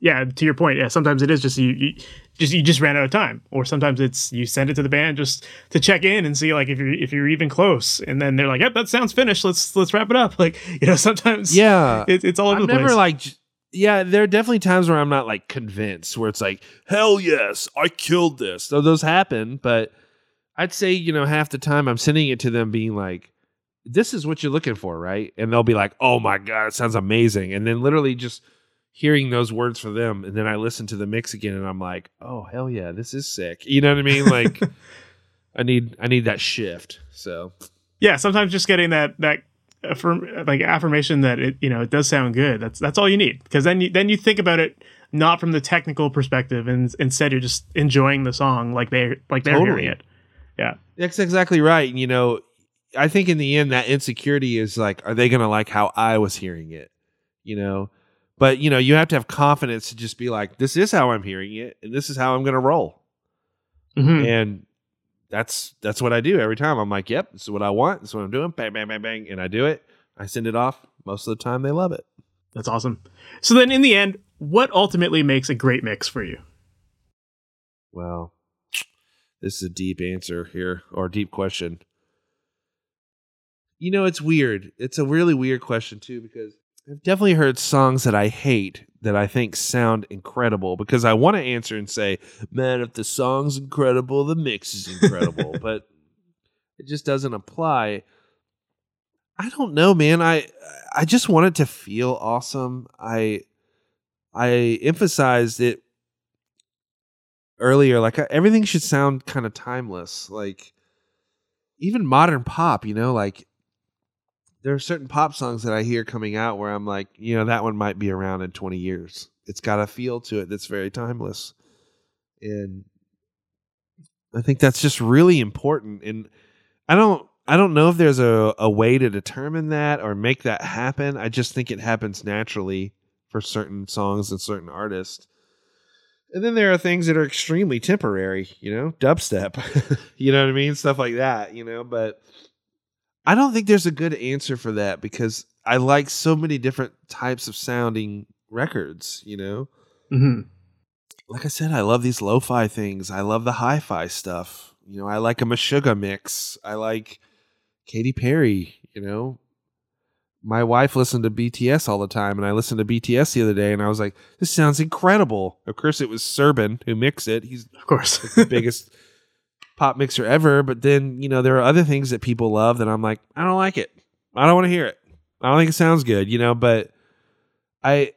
yeah, to your point, yeah, sometimes it is just you, you just you just ran out of time, or sometimes it's you send it to the band just to check in and see like if you're if you're even close, and then they're like, yep, that sounds finished. Let's let's wrap it up. Like you know, sometimes yeah, it, it's all over I'm the never place. like, yeah, there are definitely times where I'm not like convinced, where it's like, hell yes, I killed this. So those happen, but I'd say, you know, half the time I'm sending it to them being like, this is what you're looking for, right? And they'll be like, oh my God, it sounds amazing. And then literally just hearing those words for them. And then I listen to the mix again and I'm like, oh, hell yeah, this is sick. You know what I mean? Like, I need, I need that shift. So, yeah, sometimes just getting that that affirm, like affirmation that it you know it does sound good. That's that's all you need because then you then you think about it not from the technical perspective and instead you're just enjoying the song like they like they're Totally. hearing it. Yeah. That's exactly right. You know, I think in the end that insecurity is like, are they gonna like how I was hearing it? You know? But you know, you have to have confidence to just be like, this is how I'm hearing it, and this is how I'm gonna roll. Mhm. And that's that's what I do every time. I'm like, yep, this is what I want, this is what I'm doing, bang, bang, bang, bang, and I do it. I send it off. Most of the time they love it. That's awesome. So then in the end, what ultimately makes a great mix for you? Well, this is a deep answer here, or a deep question. You know, it's weird. It's a really weird question, too, because I've definitely heard songs that I hate that I think sound incredible because I want to answer and say, man, if the song's incredible, the mix is incredible. but it just doesn't apply. I don't know, man. I I just want it to feel awesome. I I emphasized it earlier like uh, everything should sound kind of timeless like even modern pop you know like there are certain pop songs that i hear coming out where i'm like you know that one might be around in 20 years. It's got a feel to it that's very timeless. And i think that's just really important and i don't i don't know if there's a, a way to determine that or make that happen. I just think it happens naturally for certain songs and certain artists. And then there are things that are extremely temporary, you know, dubstep, you know what I mean? Stuff like that, you know, but I don't think there's a good answer for that because I like so many different types of sounding records, you know? hmm Like I said, I love these lo fi things. I love the hi fi stuff. You know, I like a Meshuggah mix. I like Katy Perry, you know? my wife listened to BTS all the time, and I listened to BTS the other day, and I was like, "This sounds incredible." Of course, it was Serban who mixed it. He's Of course. the biggest pop mixer ever. But then you know there are other things that people love that I'm like, I don't like it. I don't want to hear it. I don't think it sounds good. You know, but I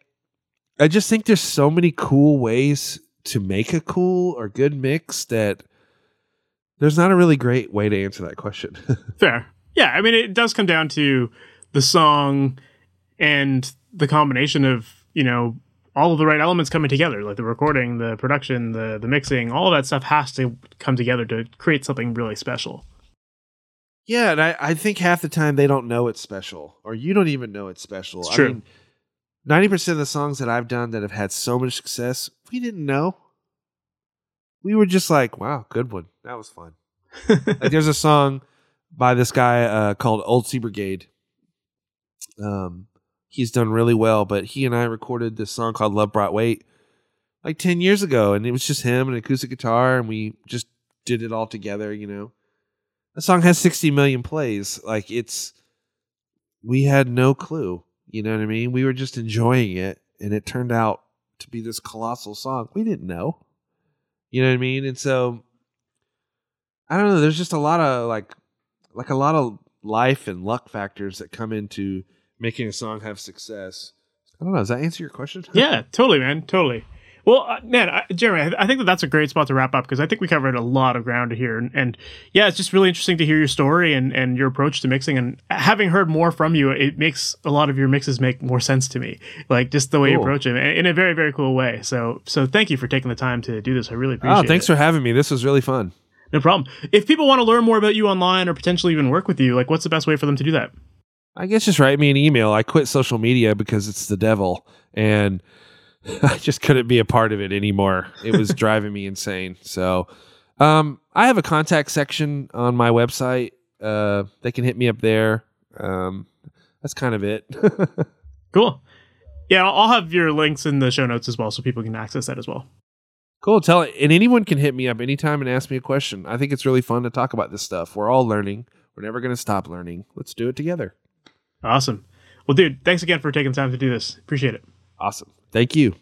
I just think there's so many cool ways to make a cool or good mix that there's not a really great way to answer that question. Fair. Yeah, I mean, it does come down to the song and the combination of you know all of the right elements coming together, like the recording, the production, the the mixing, all of that stuff has to come together to create something really special. yeah, and I, I think half the time they don't know it's special, or you don't even know it's special. It's true. I mean, ninety percent of the songs that I've done that have had so much success, we didn't know. We were just like, "Wow, good one. That was fun." like there's a song by this guy uh, called Old Sea Brigade. Um, he's done really well, but he and I recorded this song called "Love Brought Weight" like ten years ago, and it was just him and acoustic guitar, and we just did it all together. You know, the song has sixty million plays. Like it's, we had no clue. You know what I mean? We were just enjoying it, and it turned out to be this colossal song. We didn't know. You know what I mean? And so I don't know. There's just a lot of like, like a lot of life and luck factors that come into making a song have success. I don't know. Does that answer your question? yeah, totally, man, totally. Well, uh, man, I, Jeremy, I, I think that that's a great spot to wrap up because I think we covered a lot of ground here, and, and yeah, it's just really interesting to hear your story and, and your approach to mixing. And having heard more from you, it makes a lot of your mixes make more sense to me, like just the way you approach it in a very very cool way. So so thank you for taking the time to do this. I really appreciate Oh, it. thanks for having me. This was really fun. No problem. If people want to learn more about you online or potentially even work with you, like what's the best way for them to do that? I guess just write me an email. I quit social media because it's the devil, and I just couldn't be a part of it anymore. It was driving me insane. So, um, I have a contact section on my website. Uh, they can hit me up there. Um, that's kind of it. Cool. Yeah, I'll I'll have your links in the show notes as well, so people can access that as well. cool. Tell it, and anyone can hit me up anytime and ask me a question. I think it's really fun to talk about this stuff. We're all learning. We're never going to stop learning. Let's do it together. Awesome. Well, dude, thanks again for taking the time to do this. Appreciate it. Awesome. Thank you.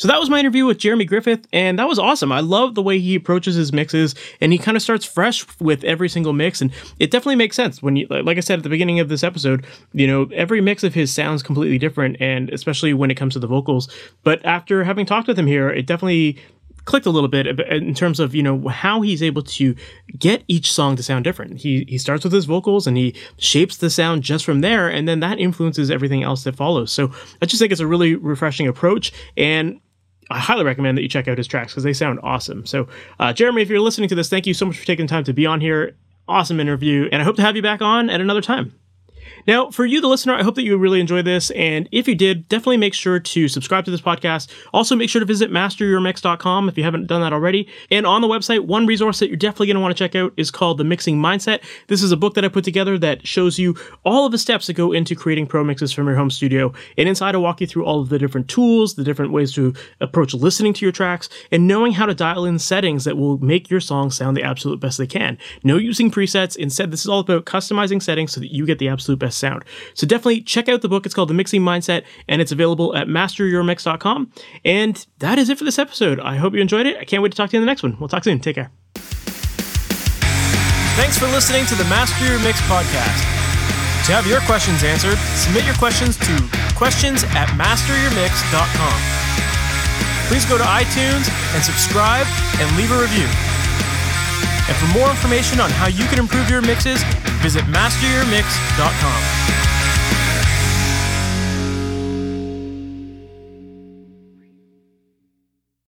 So that was my interview with Jeremy Griffith, and that was awesome. I love the way he approaches his mixes, and he kind of starts fresh with every single mix, and it definitely makes sense when you, like I said at the beginning of this episode, you know, every mix of his sounds completely different, and especially when it comes to the vocals. But after having talked with him here, it definitely clicked a little bit in terms of you know how he's able to get each song to sound different. He he starts with his vocals and he shapes the sound just from there, and then that influences everything else that follows. So I just think it's a really refreshing approach, and I highly recommend that you check out his tracks because they sound awesome. So, uh, Jeremy, if you're listening to this, thank you so much for taking the time to be on here. Awesome interview, and I hope to have you back on at another time. Now, for you, the listener, I hope that you really enjoyed this. And if you did, definitely make sure to subscribe to this podcast. Also, make sure to visit masteryourmix.com if you haven't done that already. And on the website, one resource that you're definitely going to want to check out is called The Mixing Mindset. This is a book that I put together that shows you all of the steps that go into creating pro mixes from your home studio. And inside, I walk you through all of the different tools, the different ways to approach listening to your tracks, and knowing how to dial in settings that will make your song sound the absolute best they can. No using presets. Instead, this is all about customizing settings so that you get the absolute best sound. So definitely check out the book. It's called The Mixing Mindset, and it's available at masteryourmix.com. And that is it for this episode. I hope you enjoyed it. I can't wait to talk to you in the next one. We'll talk soon. Take care. Thanks for listening to the Master Your Mix podcast. To have your questions answered, submit your questions to questions at masteryourmix.com. Please go to iTunes and subscribe and leave a review. And for more information on how you can improve your mixes, visit masteryourmix.com.